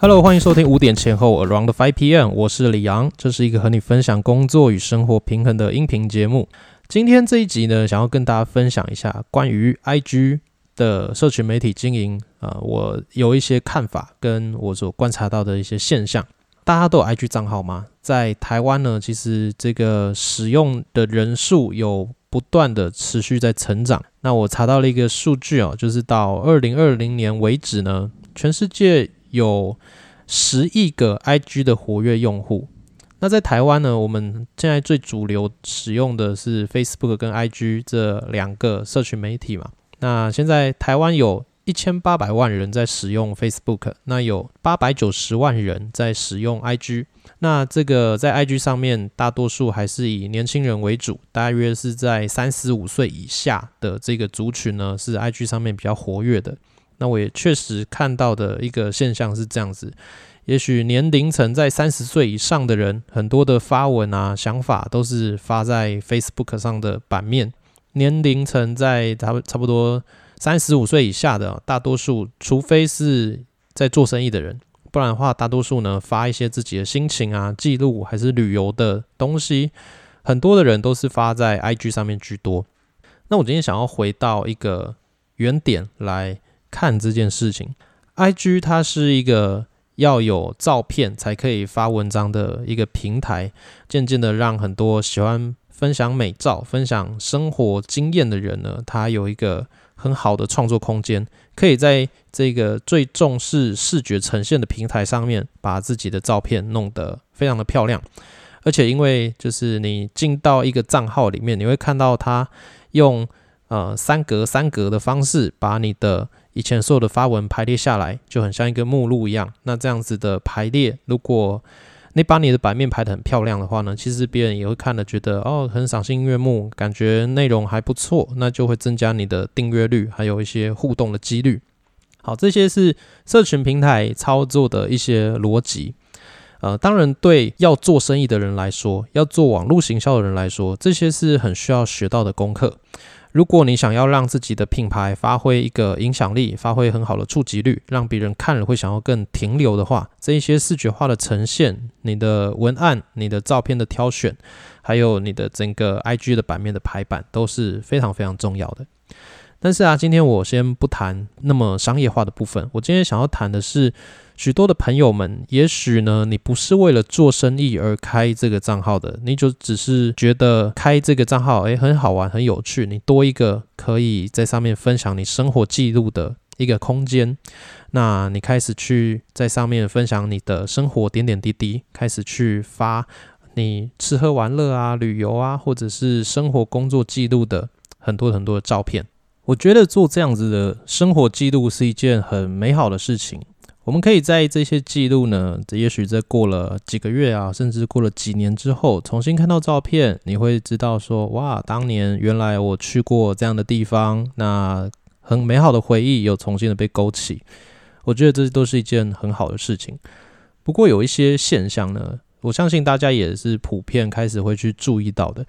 Hello，欢迎收听五点前后 Around Five PM，我是李阳，这是一个和你分享工作与生活平衡的音频节目。今天这一集呢，想要跟大家分享一下关于 IG 的社群媒体经营啊，我有一些看法，跟我所观察到的一些现象。大家都有 IG 账号吗？在台湾呢，其实这个使用的人数有不断的持续在成长。那我查到了一个数据哦，就是到二零二零年为止呢，全世界有十亿个 IG 的活跃用户。那在台湾呢，我们现在最主流使用的是 Facebook 跟 IG 这两个社群媒体嘛。那现在台湾有一千八百万人在使用 Facebook，那有八百九十万人在使用 IG。那这个在 IG 上面，大多数还是以年轻人为主，大约是在三十五岁以下的这个族群呢，是 IG 上面比较活跃的。那我也确实看到的一个现象是这样子，也许年龄层在三十岁以上的人，很多的发文啊、想法都是发在 Facebook 上的版面；年龄层在差差不多三十五岁以下的，大多数除非是在做生意的人，不然的话，大多数呢发一些自己的心情啊、记录还是旅游的东西，很多的人都是发在 IG 上面居多。那我今天想要回到一个原点来。看这件事情，IG 它是一个要有照片才可以发文章的一个平台，渐渐的让很多喜欢分享美照、分享生活经验的人呢，他有一个很好的创作空间，可以在这个最重视视觉呈现的平台上面，把自己的照片弄得非常的漂亮。而且因为就是你进到一个账号里面，你会看到他用呃三格三格的方式把你的以前所有的发文排列下来，就很像一个目录一样。那这样子的排列，如果你把你的版面排得很漂亮的话呢，其实别人也会看了，觉得哦很赏心悦目，感觉内容还不错，那就会增加你的订阅率，还有一些互动的几率。好，这些是社群平台操作的一些逻辑。呃，当然对要做生意的人来说，要做网络行销的人来说，这些是很需要学到的功课。如果你想要让自己的品牌发挥一个影响力，发挥很好的触及率，让别人看了会想要更停留的话，这一些视觉化的呈现，你的文案、你的照片的挑选，还有你的整个 IG 的版面的排版都是非常非常重要的。但是啊，今天我先不谈那么商业化的部分。我今天想要谈的是，许多的朋友们，也许呢，你不是为了做生意而开这个账号的，你就只是觉得开这个账号，诶，很好玩，很有趣，你多一个可以在上面分享你生活记录的一个空间。那你开始去在上面分享你的生活点点滴滴，开始去发你吃喝玩乐啊、旅游啊，或者是生活工作记录的很多很多的照片。我觉得做这样子的生活记录是一件很美好的事情。我们可以在这些记录呢，也许在过了几个月啊，甚至过了几年之后，重新看到照片，你会知道说，哇，当年原来我去过这样的地方，那很美好的回忆又重新的被勾起。我觉得这都是一件很好的事情。不过有一些现象呢，我相信大家也是普遍开始会去注意到的。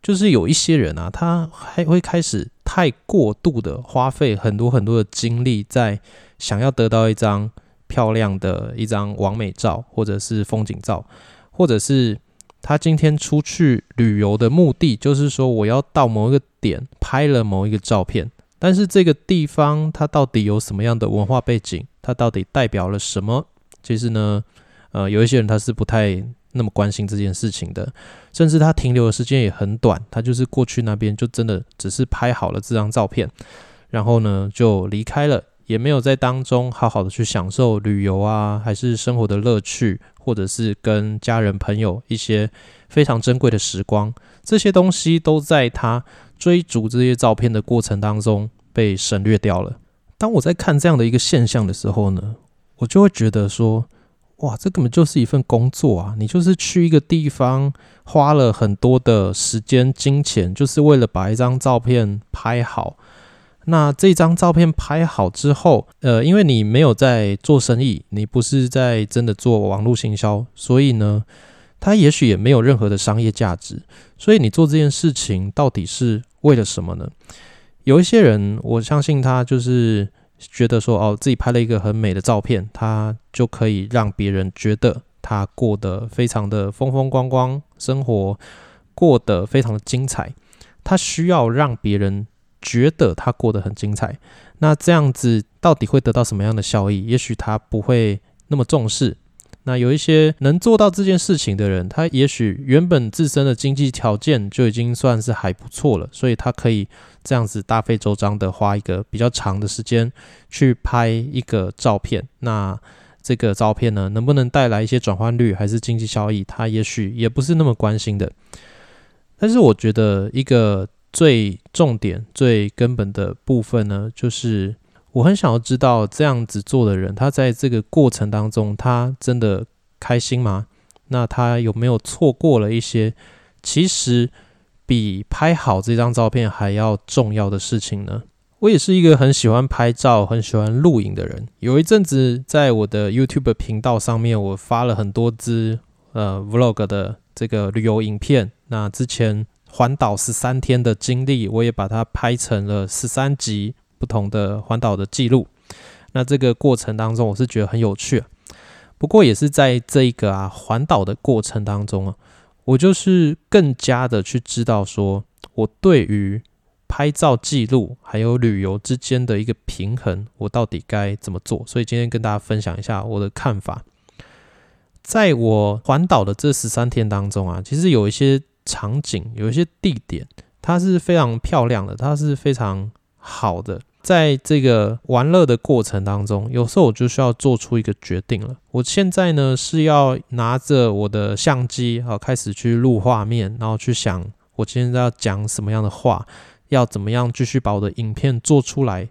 就是有一些人啊，他还会开始太过度的花费很多很多的精力在想要得到一张漂亮的一张完美照，或者是风景照，或者是他今天出去旅游的目的，就是说我要到某一个点拍了某一个照片，但是这个地方它到底有什么样的文化背景，它到底代表了什么？其实呢，呃，有一些人他是不太。那么关心这件事情的，甚至他停留的时间也很短，他就是过去那边就真的只是拍好了这张照片，然后呢就离开了，也没有在当中好好的去享受旅游啊，还是生活的乐趣，或者是跟家人朋友一些非常珍贵的时光，这些东西都在他追逐这些照片的过程当中被省略掉了。当我在看这样的一个现象的时候呢，我就会觉得说。哇，这根本就是一份工作啊！你就是去一个地方，花了很多的时间、金钱，就是为了把一张照片拍好。那这张照片拍好之后，呃，因为你没有在做生意，你不是在真的做网络行销，所以呢，它也许也没有任何的商业价值。所以你做这件事情到底是为了什么呢？有一些人，我相信他就是觉得说哦，自己拍了一个很美的照片，他就可以让别人觉得他过得非常的风风光光，生活过得非常的精彩。他需要让别人觉得他过得很精彩。那这样子到底会得到什么样的效益？也许他不会那么重视。那有一些能做到这件事情的人，他也许原本自身的经济条件就已经算是还不错了，所以他可以这样子大费周章的花一个比较长的时间去拍一个照片。那这个照片呢，能不能带来一些转换率还是经济效益，他也许也不是那么关心的。但是我觉得一个最重点、最根本的部分呢，就是。我很想要知道这样子做的人，他在这个过程当中，他真的开心吗？那他有没有错过了一些其实比拍好这张照片还要重要的事情呢？我也是一个很喜欢拍照、很喜欢录影的人。有一阵子在我的 YouTube 频道上面，我发了很多支呃 Vlog 的这个旅游影片。那之前环岛十三天的经历，我也把它拍成了十三集。不同的环岛的记录，那这个过程当中，我是觉得很有趣。不过也是在这一个啊环岛的过程当中啊，我就是更加的去知道说，我对于拍照记录还有旅游之间的一个平衡，我到底该怎么做？所以今天跟大家分享一下我的看法。在我环岛的这十三天当中啊，其实有一些场景，有一些地点，它是非常漂亮的，它是非常好的。在这个玩乐的过程当中，有时候我就需要做出一个决定了。我现在呢是要拿着我的相机，好开始去录画面，然后去想我今天要讲什么样的话，要怎么样继续把我的影片做出来，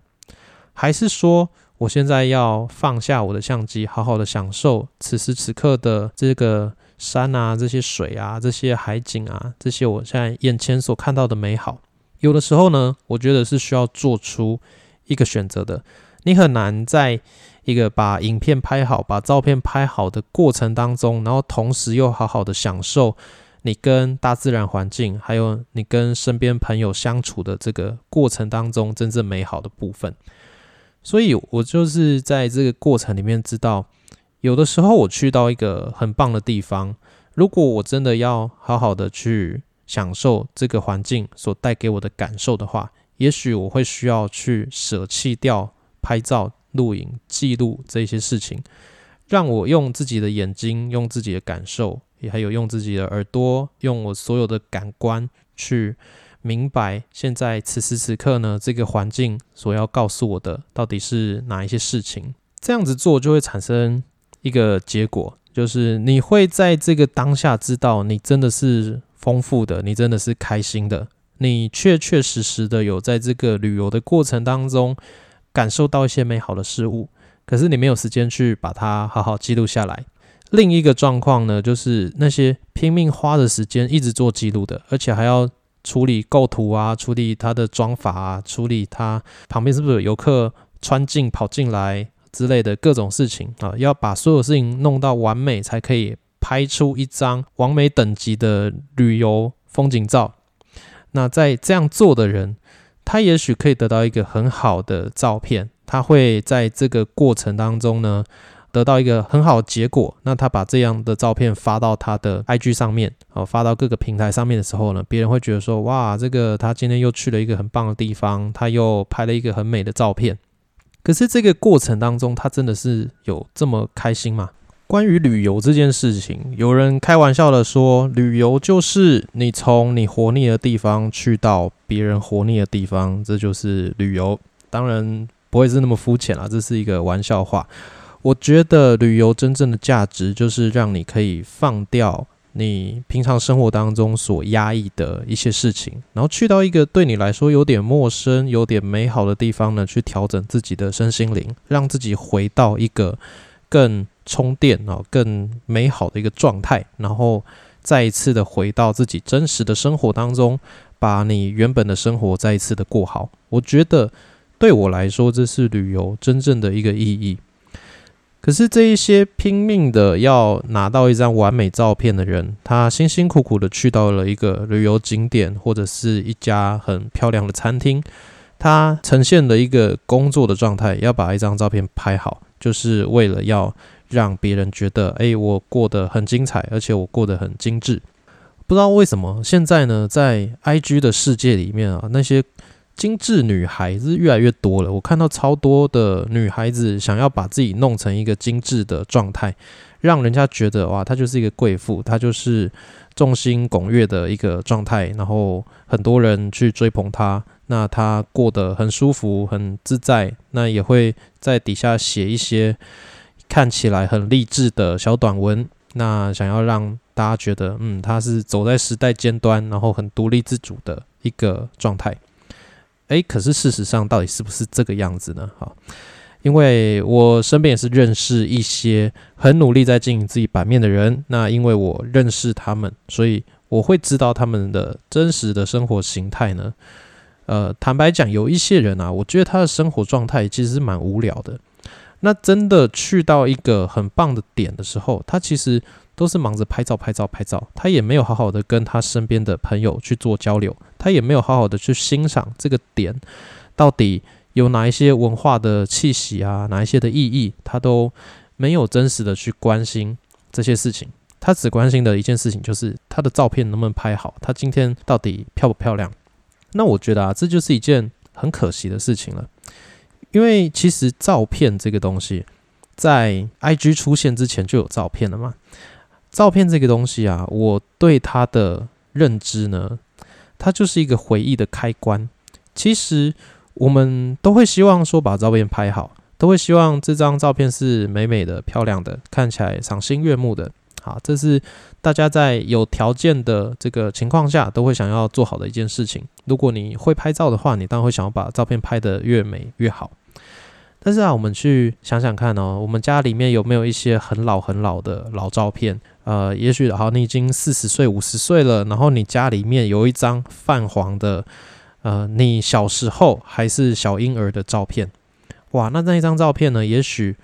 还是说我现在要放下我的相机，好好的享受此时此刻的这个山啊、这些水啊、这些海景啊、这些我现在眼前所看到的美好。有的时候呢，我觉得是需要做出一个选择的。你很难在一个把影片拍好、把照片拍好的过程当中，然后同时又好好的享受你跟大自然环境，还有你跟身边朋友相处的这个过程当中真正美好的部分。所以我就是在这个过程里面知道，有的时候我去到一个很棒的地方，如果我真的要好好的去。享受这个环境所带给我的感受的话，也许我会需要去舍弃掉拍照、录影、记录这些事情，让我用自己的眼睛、用自己的感受，也还有用自己的耳朵、用我所有的感官去明白现在此时此刻呢这个环境所要告诉我的到底是哪一些事情。这样子做就会产生一个结果，就是你会在这个当下知道你真的是。丰富的，你真的是开心的，你确确实实的有在这个旅游的过程当中感受到一些美好的事物，可是你没有时间去把它好好记录下来。另一个状况呢，就是那些拼命花的时间一直做记录的，而且还要处理构图啊，处理它的装法啊，处理它旁边是不是有游客穿进跑进来之类的各种事情啊，要把所有事情弄到完美才可以。拍出一张完美等级的旅游风景照，那在这样做的人，他也许可以得到一个很好的照片，他会在这个过程当中呢，得到一个很好的结果。那他把这样的照片发到他的 IG 上面，哦，发到各个平台上面的时候呢，别人会觉得说，哇，这个他今天又去了一个很棒的地方，他又拍了一个很美的照片。可是这个过程当中，他真的是有这么开心吗？关于旅游这件事情，有人开玩笑的说，旅游就是你从你活腻的地方去到别人活腻的地方，这就是旅游。当然不会是那么肤浅啦，这是一个玩笑话。我觉得旅游真正的价值就是让你可以放掉你平常生活当中所压抑的一些事情，然后去到一个对你来说有点陌生、有点美好的地方呢，去调整自己的身心灵，让自己回到一个更。充电啊，更美好的一个状态，然后再一次的回到自己真实的生活当中，把你原本的生活再一次的过好。我觉得对我来说，这是旅游真正的一个意义。可是这一些拼命的要拿到一张完美照片的人，他辛辛苦苦的去到了一个旅游景点，或者是一家很漂亮的餐厅，他呈现的一个工作的状态，要把一张照片拍好，就是为了要让别人觉得，哎，我过得很精彩，而且我过得很精致。不知道为什么，现在呢，在 IG 的世界里面啊，那些精致女孩子越来越多了。我看到超多的女孩子想要把自己弄成一个精致的状态，让人家觉得哇，她就是一个贵妇，她就是众星拱月的一个状态，然后很多人去追捧她。那他过得很舒服、很自在，那也会在底下写一些看起来很励志的小短文。那想要让大家觉得，嗯，他是走在时代尖端，然后很独立自主的一个状态。诶，可是事实上到底是不是这个样子呢？哈，因为我身边也是认识一些很努力在经营自己版面的人。那因为我认识他们，所以我会知道他们的真实的生活形态呢。呃，坦白讲，有一些人啊，我觉得他的生活状态其实是蛮无聊的。那真的去到一个很棒的点的时候，他其实都是忙着拍照、拍照、拍照，他也没有好好的跟他身边的朋友去做交流，他也没有好好的去欣赏这个点到底有哪一些文化的气息啊，哪一些的意义，他都没有真实的去关心这些事情。他只关心的一件事情就是他的照片能不能拍好，他今天到底漂不漂亮。那我觉得啊，这就是一件很可惜的事情了，因为其实照片这个东西，在 IG 出现之前就有照片了嘛。照片这个东西啊，我对它的认知呢，它就是一个回忆的开关。其实我们都会希望说把照片拍好，都会希望这张照片是美美的、漂亮的，看起来赏心悦目的。好，这是大家在有条件的这个情况下都会想要做好的一件事情。如果你会拍照的话，你当然会想要把照片拍得越美越好。但是啊，我们去想想看哦，我们家里面有没有一些很老很老的老照片？呃，也许好，你已经四十岁、五十岁了，然后你家里面有一张泛黄的，呃，你小时候还是小婴儿的照片。哇，那那一张照片呢？也许。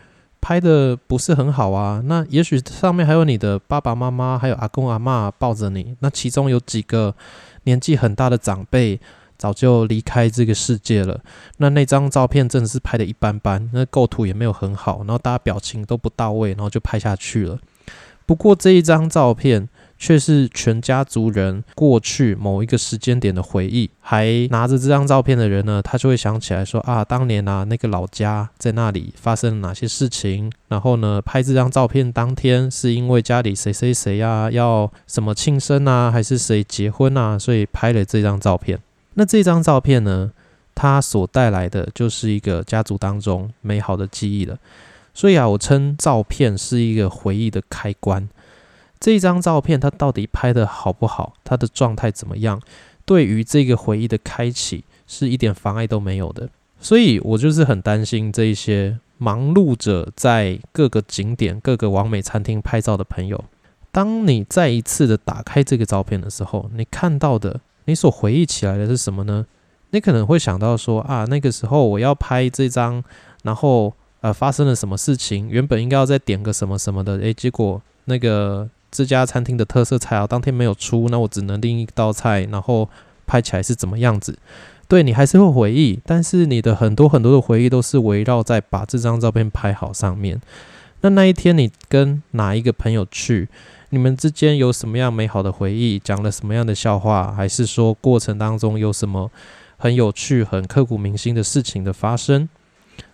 拍的不是很好啊，那也许上面还有你的爸爸妈妈，还有阿公阿妈抱着你，那其中有几个年纪很大的长辈早就离开这个世界了。那那张照片真的是拍的一般般，那构图也没有很好，然后大家表情都不到位，然后就拍下去了。不过这一张照片。却是全家族人过去某一个时间点的回忆，还拿着这张照片的人呢，他就会想起来说啊，当年啊那个老家在那里发生了哪些事情，然后呢拍这张照片当天是因为家里谁谁谁呀要什么庆生啊，还是谁结婚啊，所以拍了这张照片。那这张照片呢，它所带来的就是一个家族当中美好的记忆了。所以啊，我称照片是一个回忆的开关。这张照片它到底拍的好不好？它的状态怎么样？对于这个回忆的开启是一点妨碍都没有的。所以我就是很担心这一些忙碌着在各个景点、各个完美餐厅拍照的朋友。当你再一次的打开这个照片的时候，你看到的，你所回忆起来的是什么呢？你可能会想到说啊，那个时候我要拍这张，然后呃发生了什么事情？原本应该要再点个什么什么的，诶，结果那个。这家餐厅的特色菜啊，当天没有出，那我只能另一道菜，然后拍起来是怎么样子？对你还是会回忆，但是你的很多很多的回忆都是围绕在把这张照片拍好上面。那那一天你跟哪一个朋友去？你们之间有什么样美好的回忆？讲了什么样的笑话？还是说过程当中有什么很有趣、很刻骨铭心的事情的发生？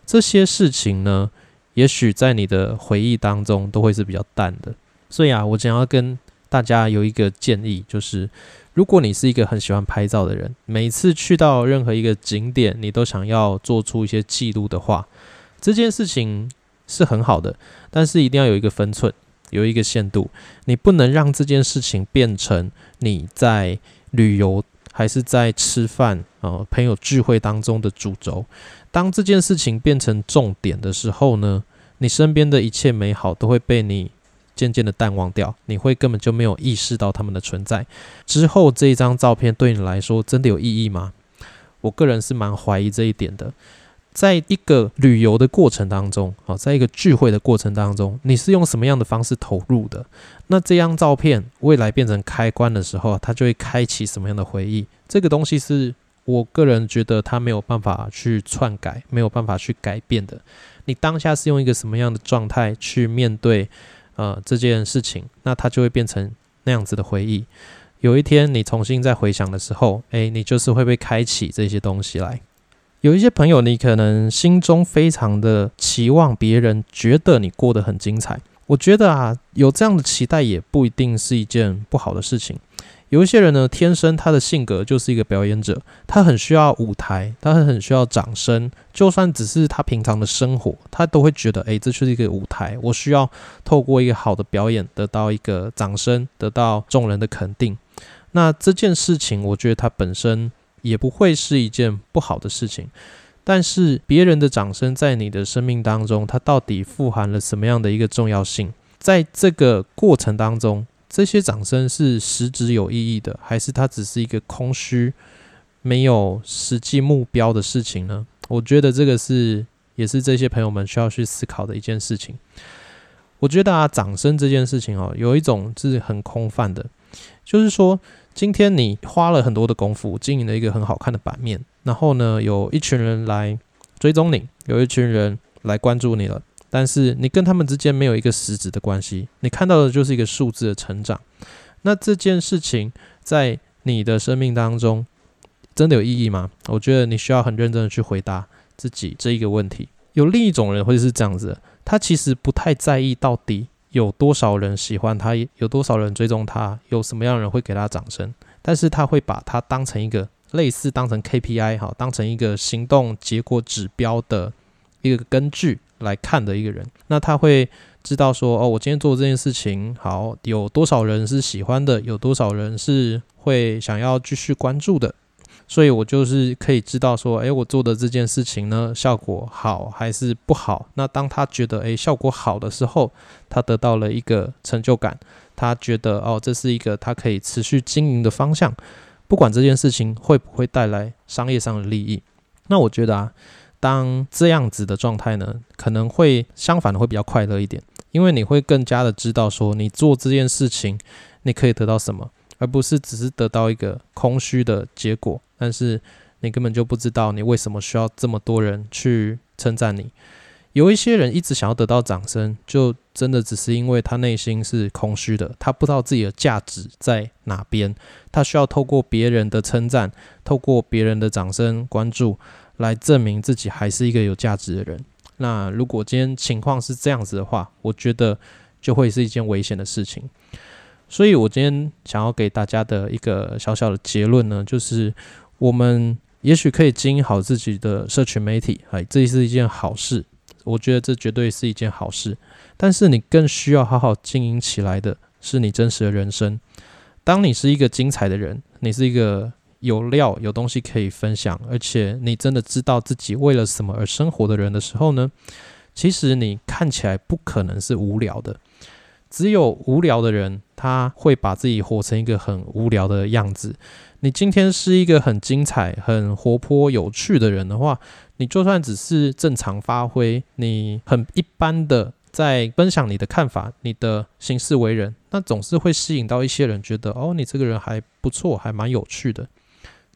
这些事情呢，也许在你的回忆当中都会是比较淡的。所以啊，我想要跟大家有一个建议，就是如果你是一个很喜欢拍照的人，每次去到任何一个景点，你都想要做出一些记录的话，这件事情是很好的，但是一定要有一个分寸，有一个限度，你不能让这件事情变成你在旅游还是在吃饭啊朋友聚会当中的主轴。当这件事情变成重点的时候呢，你身边的一切美好都会被你。渐渐的淡忘掉，你会根本就没有意识到他们的存在。之后这一张照片对你来说真的有意义吗？我个人是蛮怀疑这一点的。在一个旅游的过程当中，好，在一个聚会的过程当中，你是用什么样的方式投入的？那这张照片未来变成开关的时候，它就会开启什么样的回忆？这个东西是我个人觉得它没有办法去篡改，没有办法去改变的。你当下是用一个什么样的状态去面对呃这件事情，那它就会变成那样子的回忆。有一天你重新再回想的时候，诶，你就是会被开启这些东西来。有一些朋友，你可能心中非常的期望别人觉得你过得很精彩。我觉得啊，有这样的期待也不一定是一件不好的事情。有一些人呢，天生他的性格就是一个表演者，他很需要舞台，他很需要掌声。就算只是他平常的生活，他都会觉得，诶，这就是一个舞台，我需要透过一个好的表演得到一个掌声，得到众人的肯定。那这件事情，我觉得它本身也不会是一件不好的事情。但是别人的掌声在你的生命当中，它到底富含了什么样的一个重要性？在这个过程当中。这些掌声是实质有意义的，还是它只是一个空虚、没有实际目标的事情呢？我觉得这个是也是这些朋友们需要去思考的一件事情。我觉得啊，掌声这件事情哦，有一种是很空泛的，就是说，今天你花了很多的功夫经营了一个很好看的版面，然后呢，有一群人来追踪你，有一群人来关注你了。但是你跟他们之间没有一个实质的关系，你看到的就是一个数字的成长。那这件事情在你的生命当中真的有意义吗？我觉得你需要很认真的去回答自己这一个问题。有另一种人会是这样子，他其实不太在意到底有多少人喜欢他，有多少人追踪他，有什么样的人会给他掌声，但是他会把他当成一个类似当成 KPI 哈，当成一个行动结果指标的一个根据。来看的一个人，那他会知道说，哦，我今天做这件事情好，有多少人是喜欢的，有多少人是会想要继续关注的，所以我就是可以知道说，诶，我做的这件事情呢，效果好还是不好。那当他觉得，诶，效果好的时候，他得到了一个成就感，他觉得，哦，这是一个他可以持续经营的方向，不管这件事情会不会带来商业上的利益。那我觉得啊。当这样子的状态呢，可能会相反的会比较快乐一点，因为你会更加的知道说你做这件事情你可以得到什么，而不是只是得到一个空虚的结果。但是你根本就不知道你为什么需要这么多人去称赞你。有一些人一直想要得到掌声，就真的只是因为他内心是空虚的，他不知道自己的价值在哪边，他需要透过别人的称赞，透过别人的掌声关注。来证明自己还是一个有价值的人。那如果今天情况是这样子的话，我觉得就会是一件危险的事情。所以我今天想要给大家的一个小小的结论呢，就是我们也许可以经营好自己的社群媒体，哎，这是一件好事。我觉得这绝对是一件好事。但是你更需要好好经营起来的是你真实的人生。当你是一个精彩的人，你是一个。有料、有东西可以分享，而且你真的知道自己为了什么而生活的人的时候呢？其实你看起来不可能是无聊的。只有无聊的人，他会把自己活成一个很无聊的样子。你今天是一个很精彩、很活泼、有趣的人的话，你就算只是正常发挥，你很一般的在分享你的看法、你的行事为人，那总是会吸引到一些人，觉得哦，你这个人还不错，还蛮有趣的。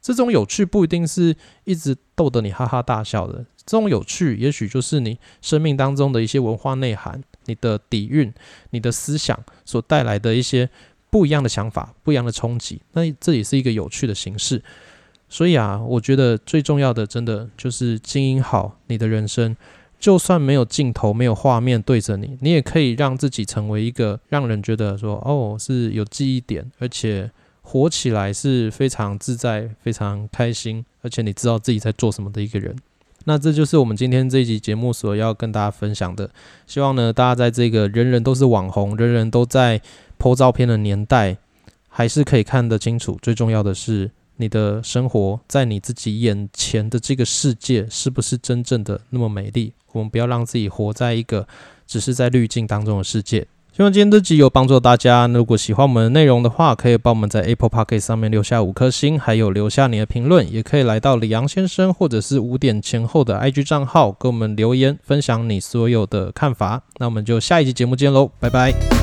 这种有趣不一定是一直逗得你哈哈大笑的，这种有趣也许就是你生命当中的一些文化内涵、你的底蕴、你的思想所带来的一些不一样的想法、不一样的冲击。那这也是一个有趣的形式。所以啊，我觉得最重要的，真的就是经营好你的人生。就算没有镜头、没有画面对着你，你也可以让自己成为一个让人觉得说哦是有记忆点，而且。活起来是非常自在、非常开心，而且你知道自己在做什么的一个人。那这就是我们今天这一集节目所要跟大家分享的。希望呢，大家在这个人人都是网红、人人都在偷照片的年代，还是可以看得清楚。最重要的是，你的生活在你自己眼前的这个世界是不是真正的那么美丽？我们不要让自己活在一个只是在滤镜当中的世界。希望今天这集有帮助大家。如果喜欢我们的内容的话，可以帮我们在 Apple p o c k e t 上面留下五颗星，还有留下你的评论。也可以来到李阳先生或者是五点前后的 IG 账号，给我们留言分享你所有的看法。那我们就下一集节目见喽，拜拜。